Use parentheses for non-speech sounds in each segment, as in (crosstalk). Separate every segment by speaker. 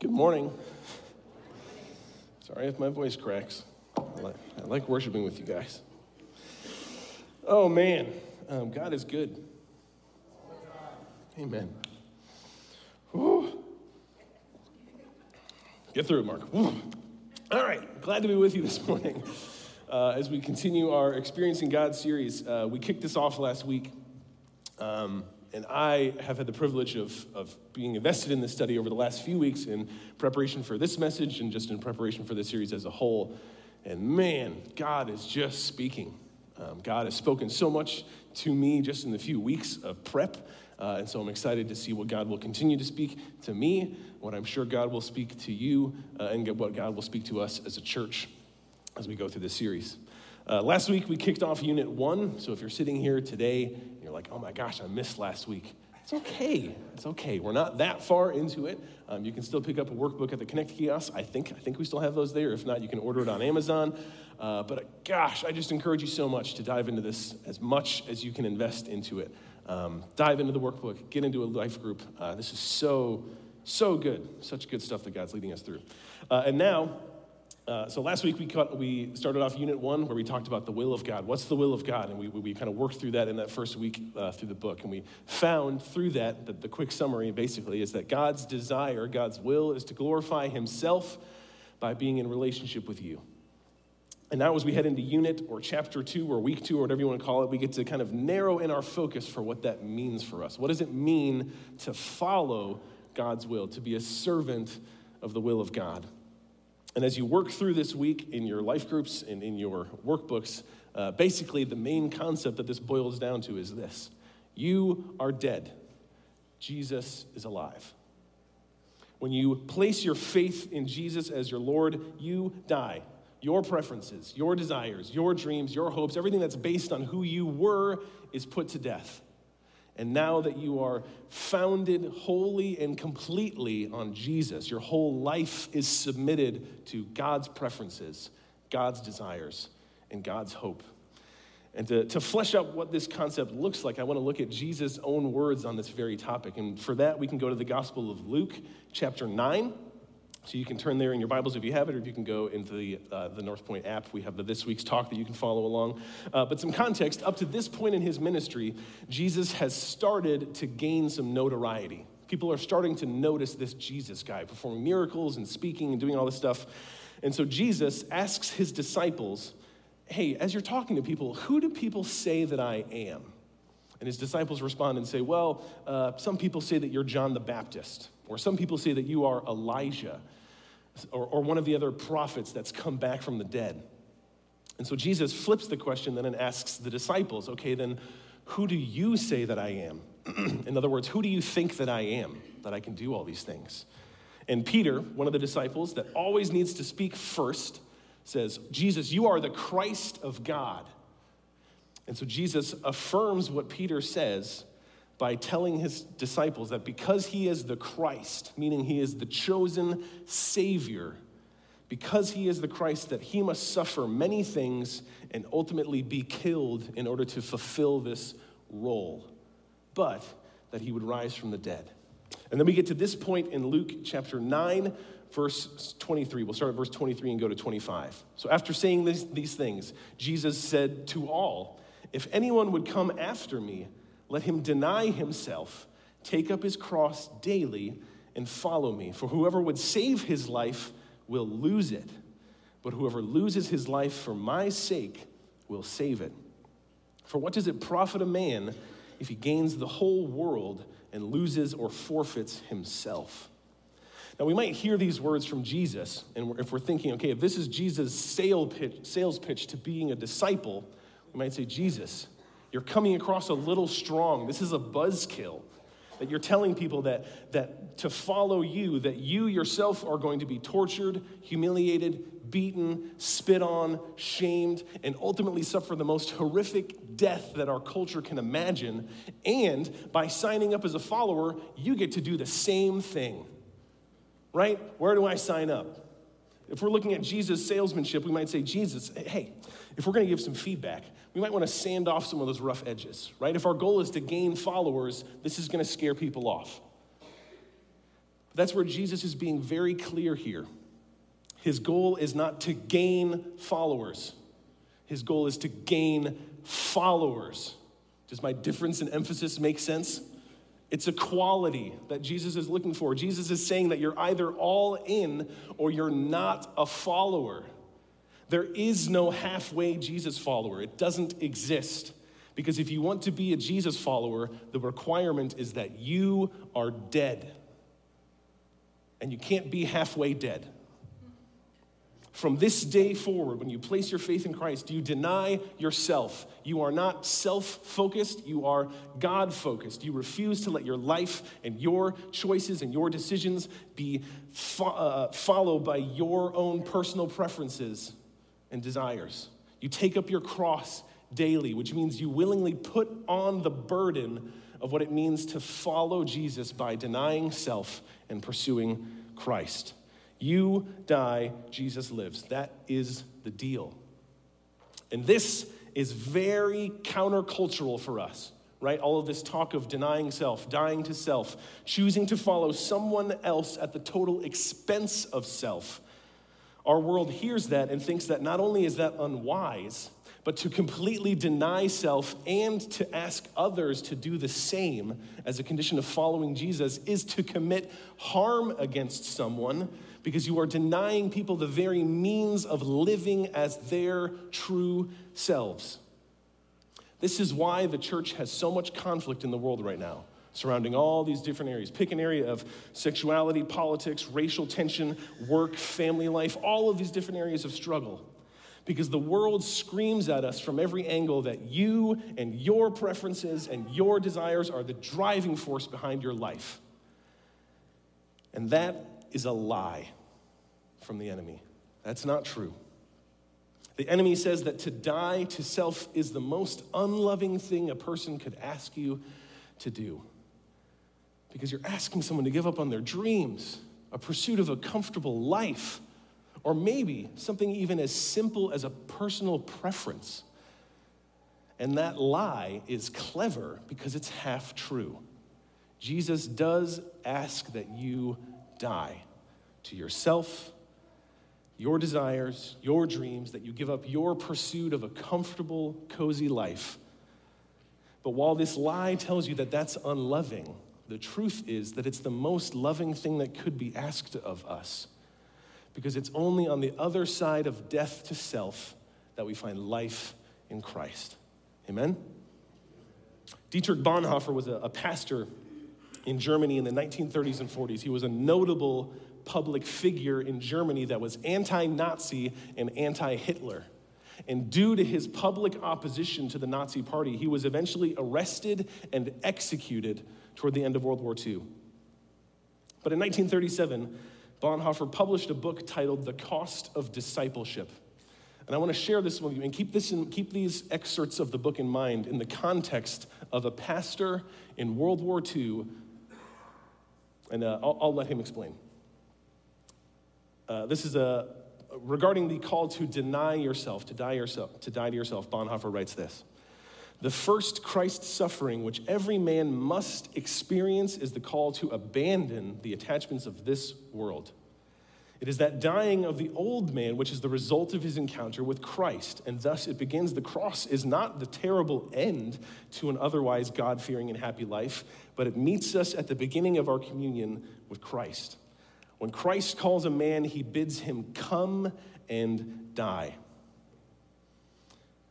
Speaker 1: Good morning. Sorry if my voice cracks. I like, I like worshiping with you guys. Oh man, um, God is good. Amen. Get through it, Mark. All right, glad to be with you this (laughs) morning. Uh, as we continue our Experiencing God series, uh, we kicked this off last week. Um, and I have had the privilege of, of being invested in this study over the last few weeks in preparation for this message and just in preparation for this series as a whole. And man, God is just speaking. Um, God has spoken so much to me just in the few weeks of prep. Uh, and so I'm excited to see what God will continue to speak to me, what I'm sure God will speak to you, uh, and what God will speak to us as a church as we go through this series. Uh, last week we kicked off Unit 1. So if you're sitting here today you're like, oh my gosh, I missed last week. It's okay. It's okay. We're not that far into it. Um, you can still pick up a workbook at the Connect kiosk. I think I think we still have those there. If not, you can order it on Amazon. Uh, but uh, gosh, I just encourage you so much to dive into this as much as you can invest into it. Um, dive into the workbook. Get into a life group. Uh, this is so so good. Such good stuff that God's leading us through. Uh, and now uh, so last week we, cut, we started off unit one where we talked about the will of God. What's the will of God? And we, we, we kind of worked through that in that first week uh, through the book. And we found through that that the quick summary basically is that God's desire, God's will, is to glorify Himself by being in relationship with you. And now, as we head into unit or chapter two or week two or whatever you want to call it, we get to kind of narrow in our focus for what that means for us. What does it mean to follow God's will, to be a servant of the will of God? And as you work through this week in your life groups and in your workbooks, uh, basically the main concept that this boils down to is this You are dead, Jesus is alive. When you place your faith in Jesus as your Lord, you die. Your preferences, your desires, your dreams, your hopes, everything that's based on who you were is put to death. And now that you are founded wholly and completely on Jesus, your whole life is submitted to God's preferences, God's desires, and God's hope. And to, to flesh out what this concept looks like, I want to look at Jesus' own words on this very topic. And for that, we can go to the Gospel of Luke, chapter 9. So you can turn there in your Bibles if you have it, or if you can go into the, uh, the North Point app. We have the This Week's Talk that you can follow along. Uh, but some context up to this point in his ministry, Jesus has started to gain some notoriety. People are starting to notice this Jesus guy performing miracles and speaking and doing all this stuff. And so Jesus asks his disciples, Hey, as you're talking to people, who do people say that I am? And his disciples respond and say, Well, uh, some people say that you're John the Baptist. Or some people say that you are Elijah or, or one of the other prophets that's come back from the dead. And so Jesus flips the question then and asks the disciples, okay, then who do you say that I am? (clears throat) In other words, who do you think that I am, that I can do all these things? And Peter, one of the disciples that always needs to speak first, says, Jesus, you are the Christ of God. And so Jesus affirms what Peter says by telling his disciples that because he is the Christ, meaning he is the chosen Savior, because he is the Christ, that he must suffer many things and ultimately be killed in order to fulfill this role, but that he would rise from the dead. And then we get to this point in Luke chapter 9, verse 23. We'll start at verse 23 and go to 25. So after saying this, these things, Jesus said to all, If anyone would come after me, let him deny himself, take up his cross daily, and follow me. For whoever would save his life will lose it, but whoever loses his life for my sake will save it. For what does it profit a man if he gains the whole world and loses or forfeits himself? Now, we might hear these words from Jesus, and if we're thinking, okay, if this is Jesus' sales pitch, to being a disciple, we might say, Jesus, you're coming across a little strong. This is a buzzkill. That you're telling people that, that to follow you, that you yourself are going to be tortured, humiliated, beaten, spit on, shamed, and ultimately suffer the most horrific death that our culture can imagine. And by signing up as a follower, you get to do the same thing. Right? Where do I sign up? If we're looking at Jesus' salesmanship, we might say, Jesus, hey, if we're going to give some feedback, we might want to sand off some of those rough edges, right? If our goal is to gain followers, this is going to scare people off. But That's where Jesus is being very clear here. His goal is not to gain followers, his goal is to gain followers. Does my difference in emphasis make sense? It's a quality that Jesus is looking for. Jesus is saying that you're either all in or you're not a follower. There is no halfway Jesus follower, it doesn't exist. Because if you want to be a Jesus follower, the requirement is that you are dead. And you can't be halfway dead. From this day forward, when you place your faith in Christ, you deny yourself. You are not self focused, you are God focused. You refuse to let your life and your choices and your decisions be fo- uh, followed by your own personal preferences and desires. You take up your cross daily, which means you willingly put on the burden of what it means to follow Jesus by denying self and pursuing Christ. You die, Jesus lives. That is the deal. And this is very countercultural for us, right? All of this talk of denying self, dying to self, choosing to follow someone else at the total expense of self. Our world hears that and thinks that not only is that unwise, but to completely deny self and to ask others to do the same as a condition of following Jesus is to commit harm against someone because you are denying people the very means of living as their true selves. This is why the church has so much conflict in the world right now surrounding all these different areas. Pick an area of sexuality, politics, racial tension, work, family life, all of these different areas of struggle. Because the world screams at us from every angle that you and your preferences and your desires are the driving force behind your life. And that is a lie from the enemy. That's not true. The enemy says that to die to self is the most unloving thing a person could ask you to do. Because you're asking someone to give up on their dreams, a pursuit of a comfortable life, or maybe something even as simple as a personal preference. And that lie is clever because it's half true. Jesus does ask that you die to yourself, your desires, your dreams, that you give up your pursuit of a comfortable, cozy life. But while this lie tells you that that's unloving, the truth is that it's the most loving thing that could be asked of us. Because it's only on the other side of death to self that we find life in Christ. Amen? Dietrich Bonhoeffer was a, a pastor in Germany in the 1930s and 40s. He was a notable public figure in Germany that was anti Nazi and anti Hitler. And due to his public opposition to the Nazi Party, he was eventually arrested and executed toward the end of World War II. But in 1937, Bonhoeffer published a book titled The Cost of Discipleship. And I want to share this with you and keep, this in, keep these excerpts of the book in mind in the context of a pastor in World War II. And uh, I'll, I'll let him explain. Uh, this is a regarding the call to deny yourself, to die yourself, to die to yourself. Bonhoeffer writes this: the first Christ suffering, which every man must experience, is the call to abandon the attachments of this world. It is that dying of the old man which is the result of his encounter with Christ. And thus it begins the cross is not the terrible end to an otherwise God fearing and happy life, but it meets us at the beginning of our communion with Christ. When Christ calls a man, he bids him come and die.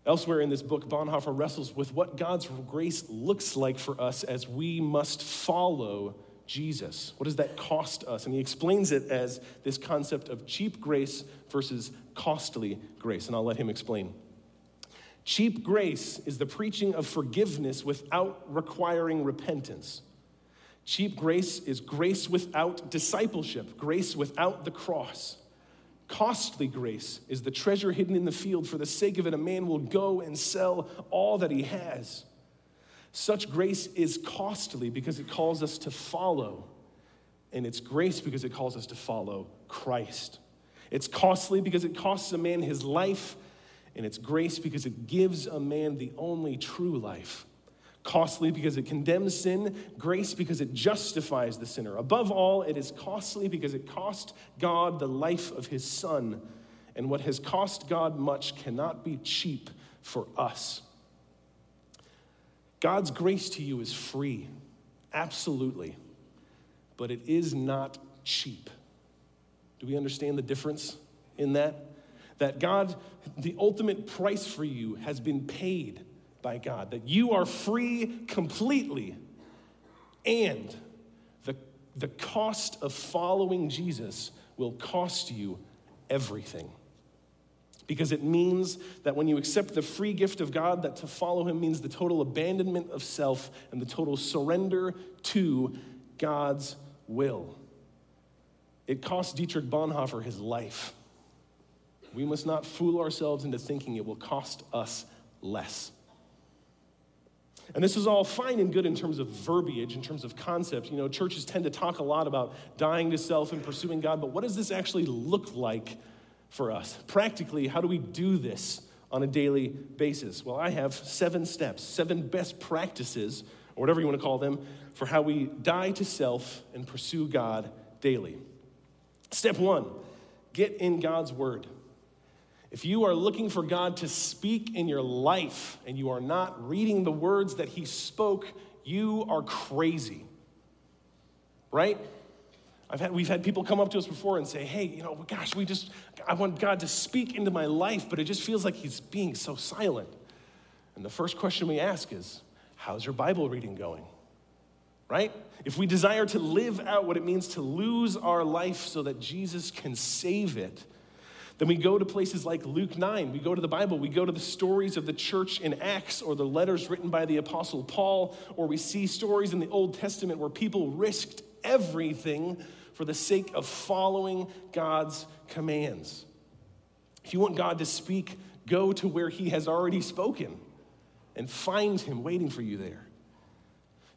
Speaker 1: Elsewhere in this book, Bonhoeffer wrestles with what God's grace looks like for us as we must follow Jesus. What does that cost us? And he explains it as this concept of cheap grace versus costly grace. And I'll let him explain. Cheap grace is the preaching of forgiveness without requiring repentance. Cheap grace is grace without discipleship, grace without the cross. Costly grace is the treasure hidden in the field. For the sake of it, a man will go and sell all that he has. Such grace is costly because it calls us to follow, and it's grace because it calls us to follow Christ. It's costly because it costs a man his life, and it's grace because it gives a man the only true life. Costly because it condemns sin, grace because it justifies the sinner. Above all, it is costly because it cost God the life of his son. And what has cost God much cannot be cheap for us. God's grace to you is free, absolutely, but it is not cheap. Do we understand the difference in that? That God, the ultimate price for you has been paid by God, that you are free completely, and the, the cost of following Jesus will cost you everything. Because it means that when you accept the free gift of God, that to follow Him means the total abandonment of self and the total surrender to God's will. It cost Dietrich Bonhoeffer his life. We must not fool ourselves into thinking it will cost us less. And this is all fine and good in terms of verbiage, in terms of concept. You know, churches tend to talk a lot about dying to self and pursuing God, but what does this actually look like for us? Practically, how do we do this on a daily basis? Well, I have seven steps, seven best practices, or whatever you want to call them, for how we die to self and pursue God daily. Step one get in God's Word. If you are looking for God to speak in your life and you are not reading the words that He spoke, you are crazy. Right? I've had, we've had people come up to us before and say, hey, you know, gosh, we just, I want God to speak into my life, but it just feels like He's being so silent. And the first question we ask is, how's your Bible reading going? Right? If we desire to live out what it means to lose our life so that Jesus can save it, then we go to places like Luke 9. We go to the Bible. We go to the stories of the church in Acts or the letters written by the Apostle Paul, or we see stories in the Old Testament where people risked everything for the sake of following God's commands. If you want God to speak, go to where He has already spoken and find Him waiting for you there.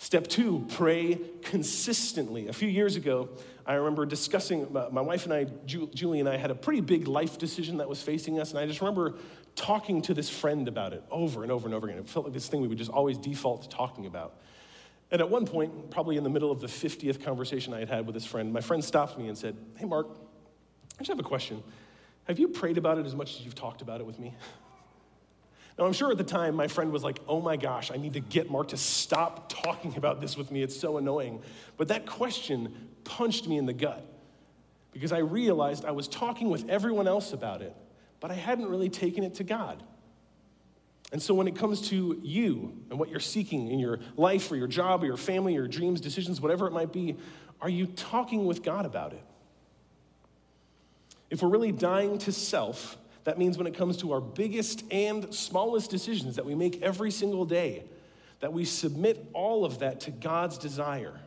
Speaker 1: Step two, pray consistently. A few years ago, I remember discussing, my wife and I, Julie and I, had a pretty big life decision that was facing us, and I just remember talking to this friend about it over and over and over again. It felt like this thing we would just always default to talking about. And at one point, probably in the middle of the 50th conversation I had had with this friend, my friend stopped me and said, Hey, Mark, I just have a question. Have you prayed about it as much as you've talked about it with me? Now, I'm sure at the time my friend was like, oh my gosh, I need to get Mark to stop (laughs) talking about this with me. It's so annoying. But that question punched me in the gut because I realized I was talking with everyone else about it, but I hadn't really taken it to God. And so when it comes to you and what you're seeking in your life or your job or your family or your dreams, decisions, whatever it might be, are you talking with God about it? If we're really dying to self, that means when it comes to our biggest and smallest decisions that we make every single day, that we submit all of that to God's desire.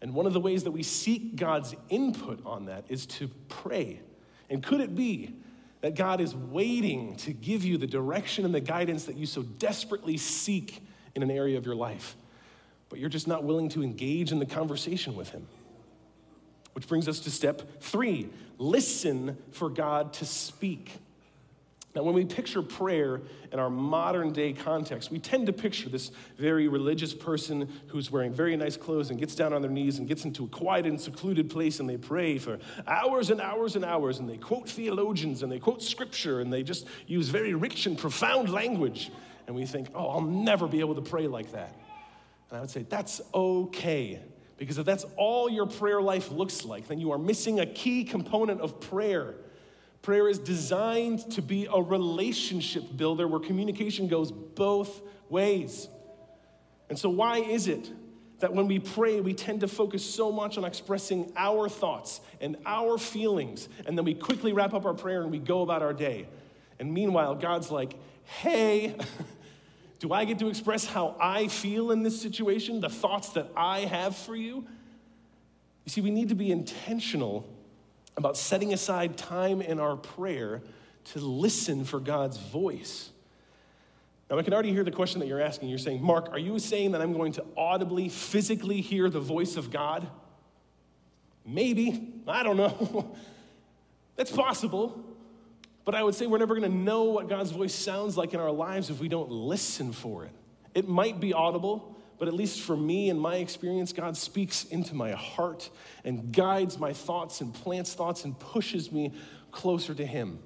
Speaker 1: And one of the ways that we seek God's input on that is to pray. And could it be that God is waiting to give you the direction and the guidance that you so desperately seek in an area of your life, but you're just not willing to engage in the conversation with Him? Which brings us to step three listen for God to speak. Now, when we picture prayer in our modern day context, we tend to picture this very religious person who's wearing very nice clothes and gets down on their knees and gets into a quiet and secluded place and they pray for hours and hours and hours and they quote theologians and they quote scripture and they just use very rich and profound language. And we think, oh, I'll never be able to pray like that. And I would say, that's okay. Because if that's all your prayer life looks like, then you are missing a key component of prayer Prayer is designed to be a relationship builder where communication goes both ways. And so, why is it that when we pray, we tend to focus so much on expressing our thoughts and our feelings, and then we quickly wrap up our prayer and we go about our day? And meanwhile, God's like, hey, (laughs) do I get to express how I feel in this situation, the thoughts that I have for you? You see, we need to be intentional about setting aside time in our prayer to listen for God's voice. Now, I can already hear the question that you're asking. You're saying, Mark, are you saying that I'm going to audibly, physically hear the voice of God? Maybe. I don't know. (laughs) That's possible. But I would say we're never going to know what God's voice sounds like in our lives if we don't listen for it It might be audible, but at least for me and my experience, God speaks into my heart and guides my thoughts and plants thoughts and pushes me closer to Him.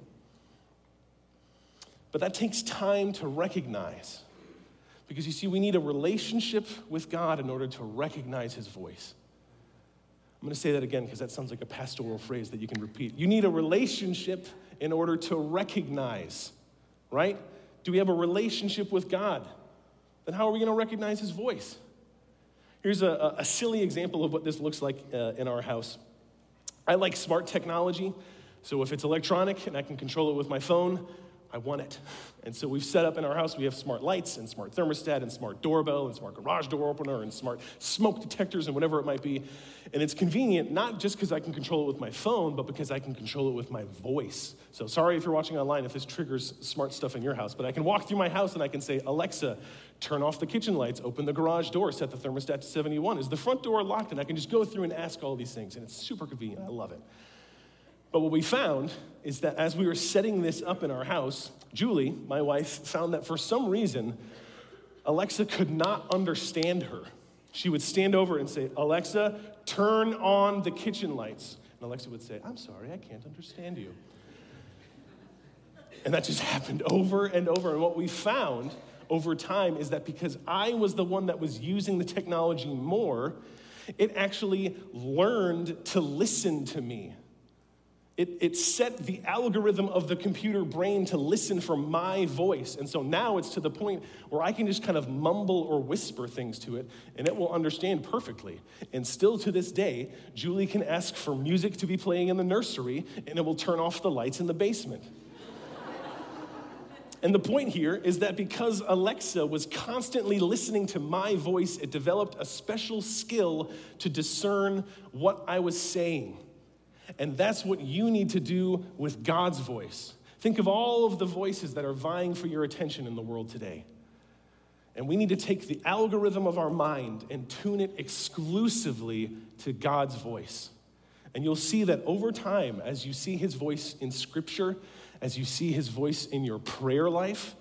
Speaker 1: But that takes time to recognize. Because you see, we need a relationship with God in order to recognize His voice. I'm going to say that again because that sounds like a pastoral phrase that you can repeat. You need a relationship in order to recognize, right? Do we have a relationship with God? Then how are we going to recognize His voice? Here's a, a silly example of what this looks like uh, in our house. I like smart technology, so if it's electronic and I can control it with my phone, I want it. And so we've set up in our house, we have smart lights and smart thermostat and smart doorbell and smart garage door opener and smart smoke detectors and whatever it might be. And it's convenient, not just because I can control it with my phone, but because I can control it with my voice. So sorry if you're watching online if this triggers smart stuff in your house, but I can walk through my house and I can say, Alexa, turn off the kitchen lights, open the garage door, set the thermostat to 71. Is the front door locked? And I can just go through and ask all these things. And it's super convenient. I love it. But what we found is that as we were setting this up in our house, Julie, my wife, found that for some reason, Alexa could not understand her. She would stand over and say, Alexa, turn on the kitchen lights. And Alexa would say, I'm sorry, I can't understand you. And that just happened over and over. And what we found over time is that because I was the one that was using the technology more, it actually learned to listen to me. It, it set the algorithm of the computer brain to listen for my voice. And so now it's to the point where I can just kind of mumble or whisper things to it, and it will understand perfectly. And still to this day, Julie can ask for music to be playing in the nursery, and it will turn off the lights in the basement. (laughs) and the point here is that because Alexa was constantly listening to my voice, it developed a special skill to discern what I was saying. And that's what you need to do with God's voice. Think of all of the voices that are vying for your attention in the world today. And we need to take the algorithm of our mind and tune it exclusively to God's voice. And you'll see that over time, as you see his voice in scripture, as you see his voice in your prayer life,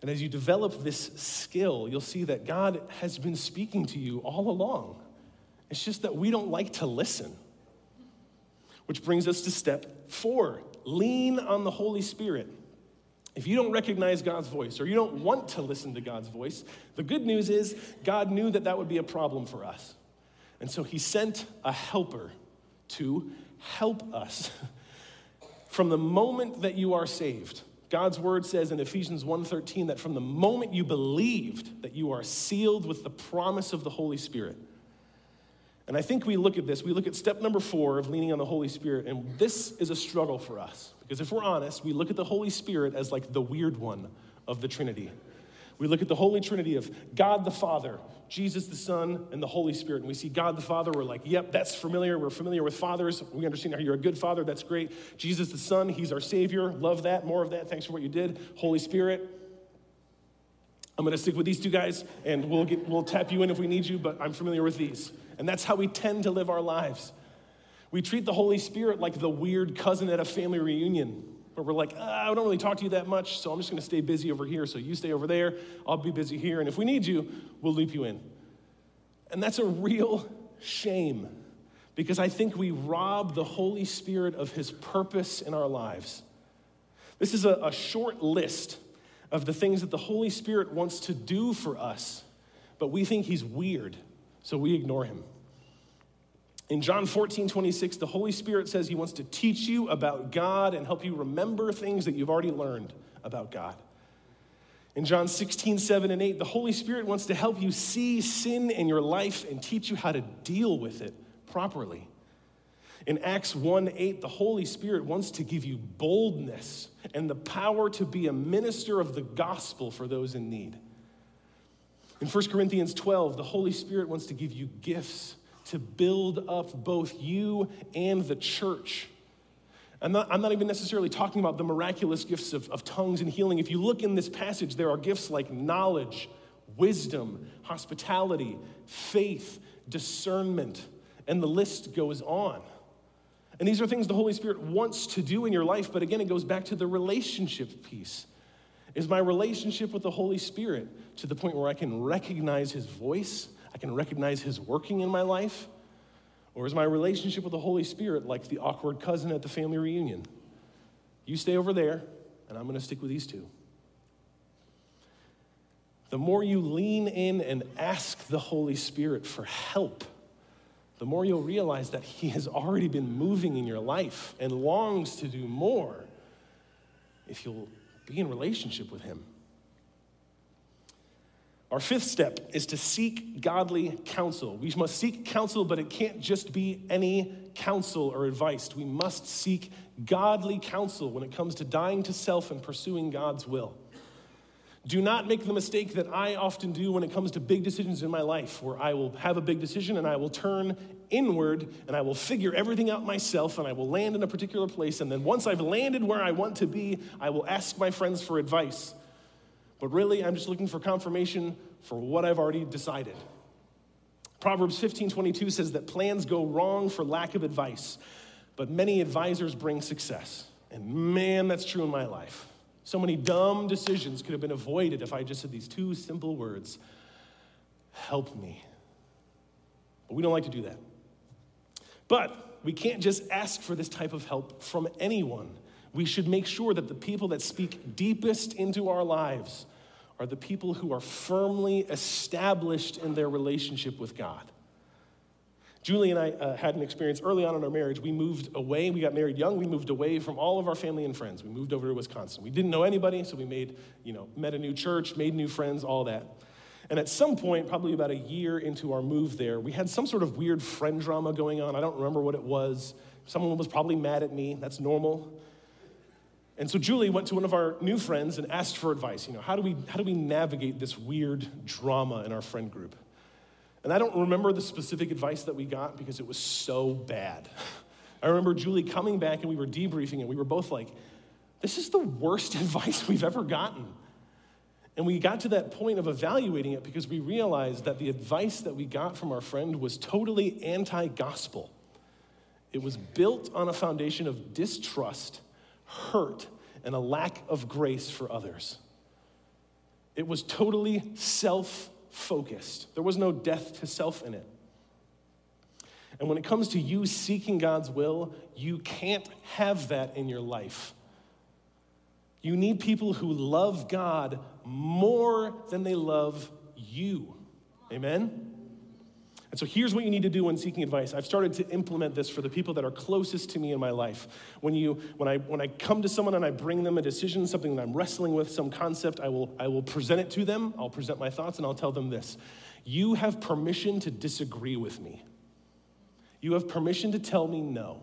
Speaker 1: and as you develop this skill, you'll see that God has been speaking to you all along. It's just that we don't like to listen. Which brings us to step four lean on the Holy Spirit. If you don't recognize God's voice or you don't want to listen to God's voice, the good news is God knew that that would be a problem for us. And so he sent a helper to help us. (laughs) from the moment that you are saved, God's word says in Ephesians 1:13 that from the moment you believed that you are sealed with the promise of the Holy Spirit. And I think we look at this, we look at step number four of leaning on the Holy Spirit, and this is a struggle for us. Because if we're honest, we look at the Holy Spirit as like the weird one of the Trinity. We look at the Holy Trinity of God the Father, Jesus the Son, and the Holy Spirit. And we see God the Father, we're like, yep, that's familiar. We're familiar with fathers. We understand how you're a good father. That's great. Jesus the Son, He's our Savior. Love that. More of that. Thanks for what you did. Holy Spirit. I'm going to stick with these two guys, and we'll, get, we'll tap you in if we need you, but I'm familiar with these. And that's how we tend to live our lives. We treat the Holy Spirit like the weird cousin at a family reunion, where we're like, ah, I don't really talk to you that much, so I'm just gonna stay busy over here. So you stay over there, I'll be busy here. And if we need you, we'll loop you in. And that's a real shame because I think we rob the Holy Spirit of his purpose in our lives. This is a, a short list of the things that the Holy Spirit wants to do for us, but we think he's weird. So we ignore him. In John 14, 26, the Holy Spirit says he wants to teach you about God and help you remember things that you've already learned about God. In John 16, 7 and 8, the Holy Spirit wants to help you see sin in your life and teach you how to deal with it properly. In Acts 1 8, the Holy Spirit wants to give you boldness and the power to be a minister of the gospel for those in need. In 1 Corinthians 12, the Holy Spirit wants to give you gifts to build up both you and the church. I'm not, I'm not even necessarily talking about the miraculous gifts of, of tongues and healing. If you look in this passage, there are gifts like knowledge, wisdom, hospitality, faith, discernment, and the list goes on. And these are things the Holy Spirit wants to do in your life, but again, it goes back to the relationship piece. Is my relationship with the Holy Spirit to the point where I can recognize His voice? I can recognize His working in my life? Or is my relationship with the Holy Spirit like the awkward cousin at the family reunion? You stay over there, and I'm going to stick with these two. The more you lean in and ask the Holy Spirit for help, the more you'll realize that He has already been moving in your life and longs to do more if you'll be in relationship with Him. Our fifth step is to seek godly counsel. We must seek counsel, but it can't just be any counsel or advice. We must seek godly counsel when it comes to dying to self and pursuing God's will. Do not make the mistake that I often do when it comes to big decisions in my life, where I will have a big decision and I will turn inward and I will figure everything out myself and I will land in a particular place. And then once I've landed where I want to be, I will ask my friends for advice. But really, I'm just looking for confirmation for what I've already decided. Proverbs 15 22 says that plans go wrong for lack of advice, but many advisors bring success. And man, that's true in my life. So many dumb decisions could have been avoided if I just said these two simple words help me. But we don't like to do that. But we can't just ask for this type of help from anyone. We should make sure that the people that speak deepest into our lives are the people who are firmly established in their relationship with God. Julie and I uh, had an experience early on in our marriage. We moved away. We got married young. We moved away from all of our family and friends. We moved over to Wisconsin. We didn't know anybody, so we made, you know, met a new church, made new friends, all that. And at some point, probably about a year into our move there, we had some sort of weird friend drama going on. I don't remember what it was. Someone was probably mad at me. That's normal. And so Julie went to one of our new friends and asked for advice. You know, how do we, how do we navigate this weird drama in our friend group? And I don't remember the specific advice that we got because it was so bad. I remember Julie coming back and we were debriefing and we were both like, this is the worst (laughs) advice we've ever gotten. And we got to that point of evaluating it because we realized that the advice that we got from our friend was totally anti gospel. It was built on a foundation of distrust, hurt, and a lack of grace for others. It was totally self focused. There was no death to self in it. And when it comes to you seeking God's will, you can't have that in your life. You need people who love God more than they love you. Amen? And so here's what you need to do when seeking advice. I've started to implement this for the people that are closest to me in my life. When, you, when, I, when I come to someone and I bring them a decision, something that I'm wrestling with, some concept, I will, I will present it to them. I'll present my thoughts and I'll tell them this You have permission to disagree with me. You have permission to tell me no.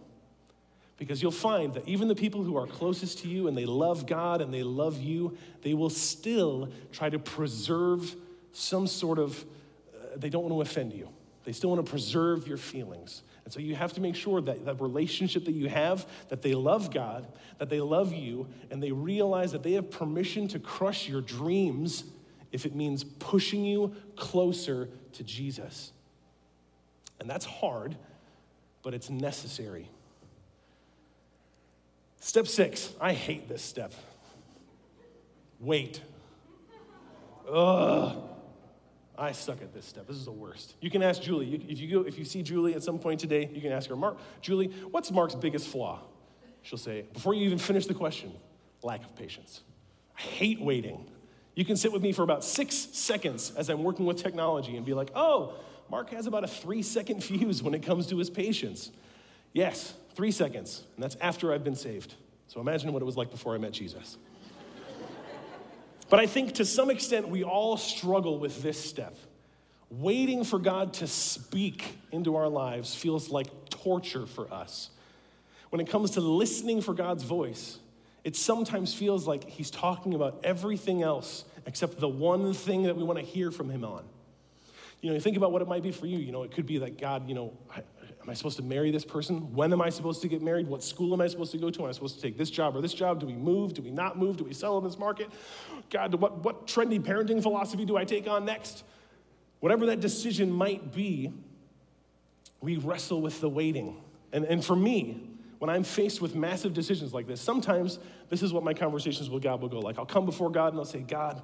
Speaker 1: Because you'll find that even the people who are closest to you and they love God and they love you, they will still try to preserve some sort of, uh, they don't want to offend you. They still want to preserve your feelings. And so you have to make sure that that relationship that you have, that they love God, that they love you, and they realize that they have permission to crush your dreams if it means pushing you closer to Jesus. And that's hard, but it's necessary. Step six, I hate this step. Wait. Ugh. I suck at this step. This is the worst. You can ask Julie. If you, go, if you see Julie at some point today, you can ask her, Mark, Julie, what's Mark's biggest flaw? She'll say, before you even finish the question, lack of patience. I hate waiting. You can sit with me for about six seconds as I'm working with technology and be like, oh, Mark has about a three second (laughs) fuse when it comes to his patience. Yes, three seconds. And that's after I've been saved. So imagine what it was like before I met Jesus. But I think to some extent we all struggle with this step. Waiting for God to speak into our lives feels like torture for us. When it comes to listening for God's voice, it sometimes feels like He's talking about everything else except the one thing that we want to hear from Him on. You know, you think about what it might be for you. You know, it could be that God, you know, Am I supposed to marry this person? When am I supposed to get married? What school am I supposed to go to? Am I supposed to take this job or this job? Do we move? Do we not move? Do we sell in this market? God, what, what trendy parenting philosophy do I take on next? Whatever that decision might be, we wrestle with the waiting. And, and for me, when I'm faced with massive decisions like this, sometimes this is what my conversations with God will go like. I'll come before God and I'll say, God,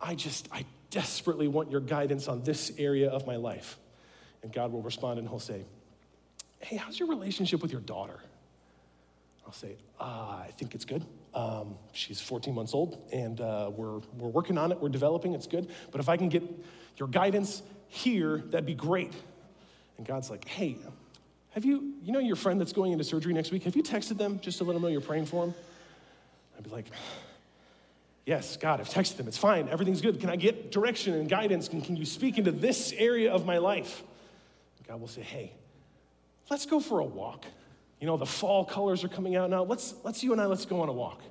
Speaker 1: I just, I desperately want your guidance on this area of my life. And God will respond and he'll say, Hey, how's your relationship with your daughter? I'll say, uh, I think it's good. Um, she's 14 months old, and uh, we're, we're working on it. We're developing. It's good. But if I can get your guidance here, that'd be great. And God's like, hey, have you, you know your friend that's going into surgery next week? Have you texted them just to let them know you're praying for them? I'd be like, yes, God, I've texted them. It's fine. Everything's good. Can I get direction and guidance? Can, can you speak into this area of my life? God will say, hey, let's go for a walk. You know, the fall colors are coming out now. Let's, let's you and I, let's go on a walk.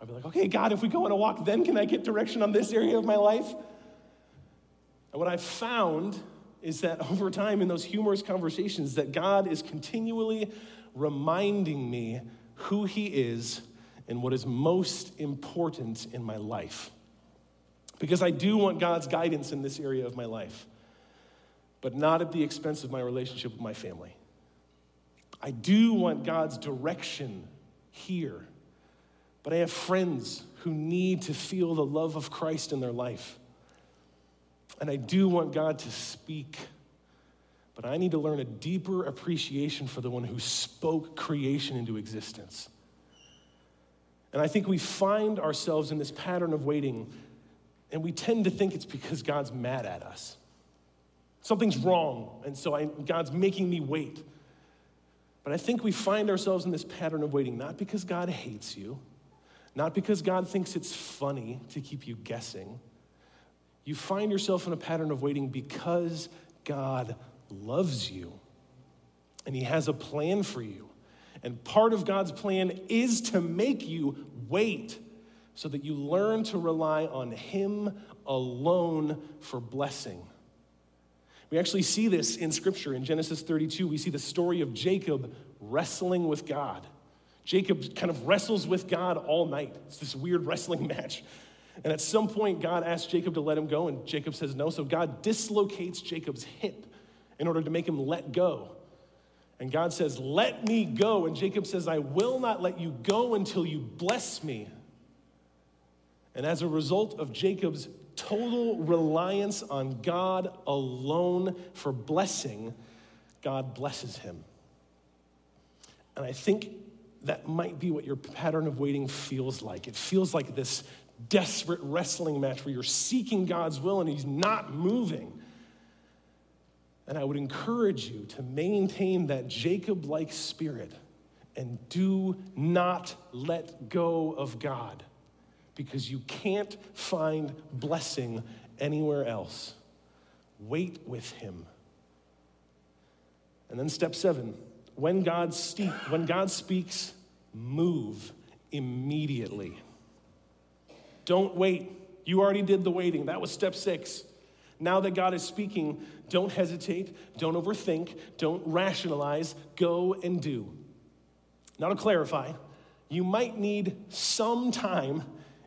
Speaker 1: I'd be like, okay, God, if we go on a walk, then can I get direction on this area of my life? And what I've found is that (laughs) over time in those humorous conversations that God is continually reminding me who he is and what is most important in my life. Because I do want God's guidance in this area of my life, but not at the expense of my relationship with my family. I do want God's direction here, but I have friends who need to feel the love of Christ in their life. And I do want God to speak, but I need to learn a deeper appreciation for the one who spoke creation into existence. And I think we find ourselves in this pattern of waiting, and we tend to think it's because God's mad at us. Something's wrong, and so I, God's making me wait. But I think we find ourselves in this pattern of waiting, not because God hates you, not because God thinks it's funny to keep you guessing. You find yourself in a pattern of waiting because God loves you and He has a plan for you. And part of God's plan is to make you wait so that you learn to rely on Him alone for blessing. We actually see this in Scripture. In Genesis 32, we see the story of Jacob wrestling with God. Jacob kind of wrestles with God all night. It's this weird wrestling (laughs) match. And at some point, God asks Jacob to let him go, and Jacob says no. So God dislocates Jacob's hip in order to make him let go. And God says, Let me go. And Jacob says, I will not let you go until you bless me. And as a result of Jacob's total reliance on God alone for blessing, God blesses him. And I think that might be what your pattern of waiting feels like. It feels like this desperate wrestling match where you're seeking God's will and He's not moving. And I would encourage you to maintain that Jacob like spirit and do not let go of God because you can't find blessing anywhere else. Wait with him. And then step seven, when God, when God speaks, move immediately. Don't wait. You already did the waiting. That was step six. Now that God is speaking, don't hesitate, don't overthink, don't rationalize, go and do. Now, to clarify, you might need some time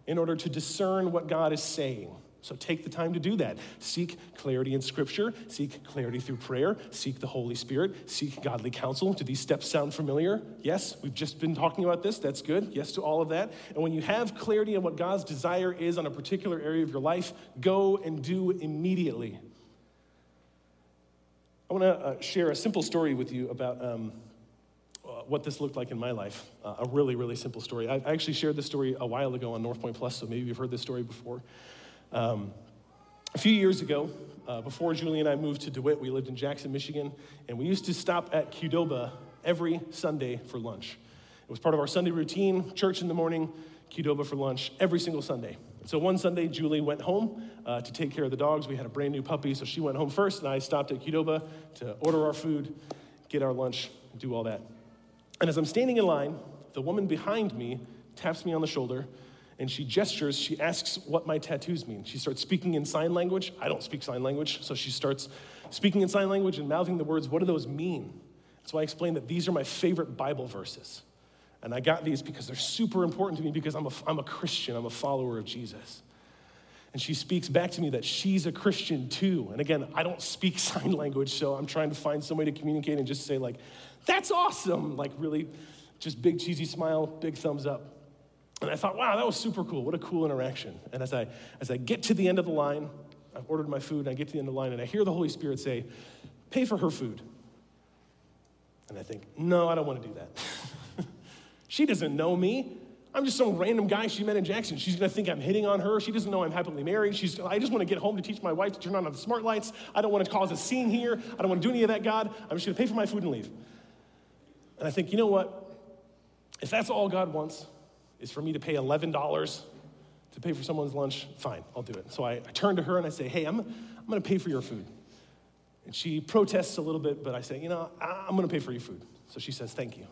Speaker 1: in order to discern what God is saying. So take the time to do that. Seek clarity in Scripture, seek clarity through prayer, seek the Holy Spirit, seek godly counsel. Do these steps sound familiar? Yes, we've just been talking about this. That's good. Yes to all of that. And when you have clarity on what God's desire is on a particular area of your life, go and do immediately. I want to uh, share a simple story with you about um, what this looked like in my life. Uh, a really, really simple story. I, I, actually shared this story a while ago on North Point Plus, so maybe you've heard this story before. Um, a few years ago, uh, before Julie and I moved to DeWitt, we lived in Jackson, Michigan, and we used to stop at Qdoba every Sunday for lunch. It was part of our Sunday routine, church in the morning, Qdoba for lunch every single Sunday. So one Sunday, Julie went home uh, to take care of the dogs. We had a brand new puppy, so she went home first, and I stopped at Qdoba to order our food, get our lunch, do all that. And as I'm standing in line, the woman behind me taps me on the shoulder and she gestures. She asks what my tattoos mean. She starts speaking in sign language. I don't speak sign language, so she starts speaking in sign language and mouthing the words, What do those mean? So I explained that these are my favorite Bible verses. And I got these because they're super important to me because I'm a, I'm a Christian, I'm a follower of Jesus. And she speaks back to me that she's a Christian too. And again, I don't speak (laughs) sign language, so I'm trying to find some way to communicate and just say, like, that's awesome, like really just big cheesy smile, big thumbs up. And I thought, wow, that was super cool. What a cool interaction. And as I, as I get to the end of the line, I've ordered my food, and I get to the end of the line, and I hear the Holy Spirit say, pay for her food. And I think, no, I don't want to do that. (laughs) she doesn't know me. I'm just some random guy she met in Jackson. She's gonna think I'm hitting on her. She doesn't know I'm happily married. She's, I just wanna get home to teach my wife to turn on the smart lights. I don't wanna cause a scene here. I don't wanna do any of that, God. I'm just gonna pay for my food and leave. And I think, you know what? If that's all God wants, is for me to pay $11 to pay for someone's lunch, fine, I'll do it. So I, I turn to her and I say, hey, I'm, I'm gonna pay for your food. And she protests a little bit, but I say, you know, I, I'm gonna pay for your food. So she says, thank you.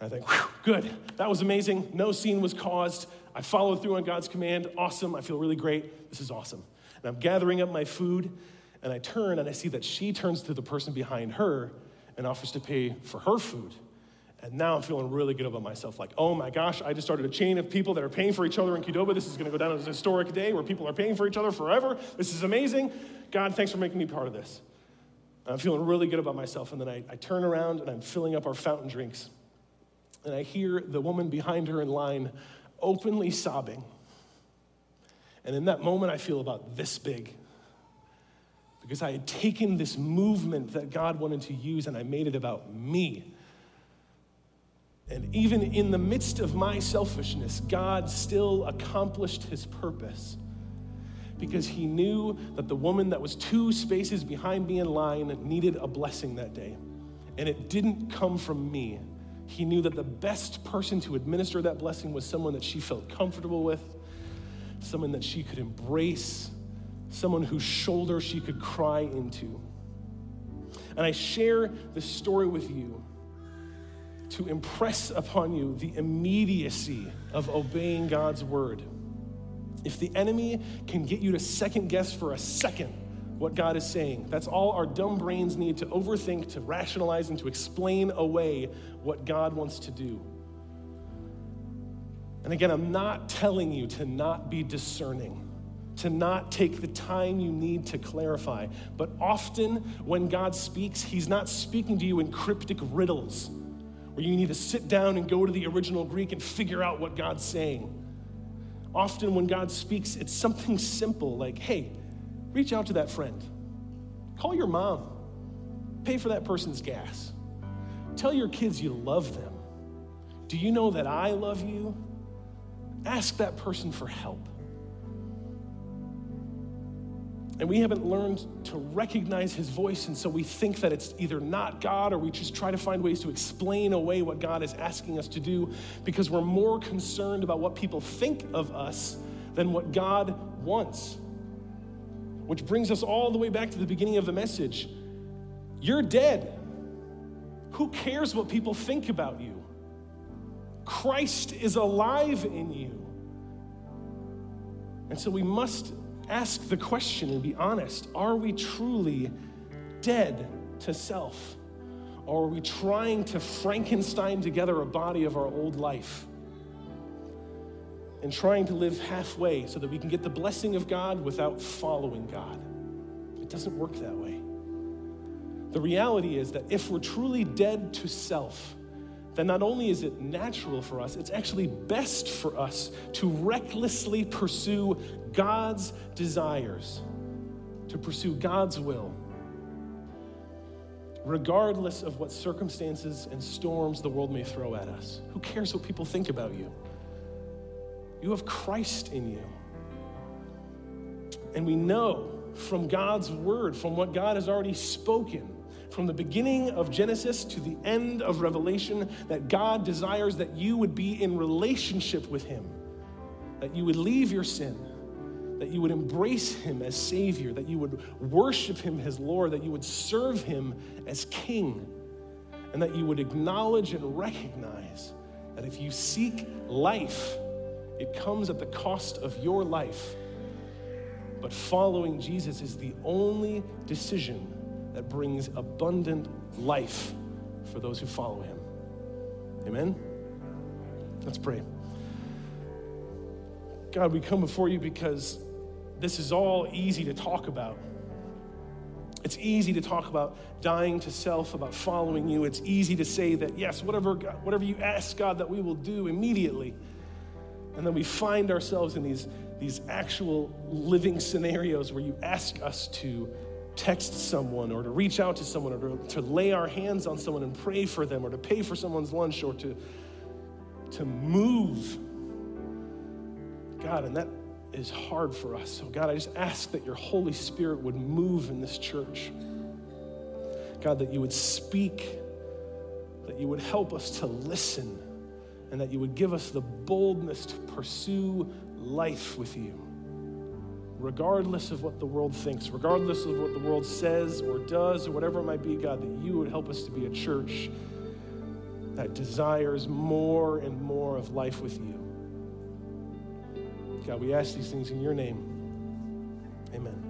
Speaker 1: I think, good, that was amazing. No scene was caused. I followed through on God's command. Awesome. I feel really great. This is awesome. And I'm gathering up my food, and I turn and I see that she turns to the person behind her and offers to pay for her food. And now I'm feeling really good about myself. Like, oh my gosh, I just started a chain of people that are paying for each other in Qdoba. This is going to go down as a historic day where people are paying for each other forever. This is amazing. God, thanks for making me part of this. I'm feeling really good about myself. And then I, I turn around and I'm filling up our fountain drinks and I hear the woman behind her in line openly sobbing. And in that moment, I feel about this big because I had taken this movement that God wanted to use and I made it about me. And even in the midst of my selfishness, God still accomplished his purpose because he knew that the woman that was two spaces behind me in line needed a blessing that day. And it didn't come from me, he knew that the best person to administer that blessing was someone that she felt comfortable with, someone that she could embrace, someone whose shoulder she could cry into. And I share this story with you to impress upon you the immediacy of obeying God's word. If the enemy can get you to second guess for a second what God is saying. That's all our dumb brains need to overthink, to rationalize, and to explain away what God wants to do. And again, I'm not telling you to not be discerning, to not take the time you need to clarify. But often when God speaks, He's not speaking to you in cryptic riddles where you need to sit down and go to the original Greek and figure out what God's saying. Often when God speaks, it's something simple like, hey, Reach out to that friend. Call your mom. Pay for that person's gas. Tell your kids you love them. Do you know that I love you? Ask that person for help. And we haven't learned to recognize his voice, and so we think that it's either not God or we just try to find ways to explain away what God is asking us to do because we're more concerned about what people think of us than what God wants. Which brings us all the way back to the beginning of the message. You're dead. Who cares what people think about you? Christ is alive in you. And so we must ask the question and be honest are we truly dead to self? Or are we trying to Frankenstein together a body of our old life? And trying to live halfway so that we can get the blessing of God without following God. It doesn't work that way. The reality is that if we're truly dead to self, then not only is it natural for us, it's actually best for us to recklessly pursue God's desires, to pursue God's will, regardless of what circumstances and storms the world may throw at us. Who cares what people think about you? You have Christ in you. And we know from God's word, from what God has already spoken, from the beginning of Genesis to the end of Revelation, that God desires that you would be in relationship with Him, that you would leave your sin, that you would embrace Him as Savior, that you would worship Him as Lord, that you would serve Him as King, and that you would acknowledge and recognize that if you seek life, it comes at the cost of your life. But following Jesus is the only decision that brings abundant life for those who follow him. Amen? Let's pray. God, we come before you because this is all easy to talk about. It's easy to talk about dying to self, about following you. It's easy to say that, yes, whatever, God, whatever you ask God, that we will do immediately. And then we find ourselves in these, these actual living scenarios where you ask us to text someone or to reach out to someone or to, to lay our hands on someone and pray for them or to pay for someone's lunch or to, to move. God, and that is hard for us. So, God, I just ask that your Holy Spirit would move in this church. God, that you would speak, that you would help us to listen, and that you would give us the boldness to pursue life with you regardless of what the world thinks, regardless of what the world says or does or whatever it might be, God, that you would help us to be a church that desires more and more of life with you. God, we ask these things in your name. Amen.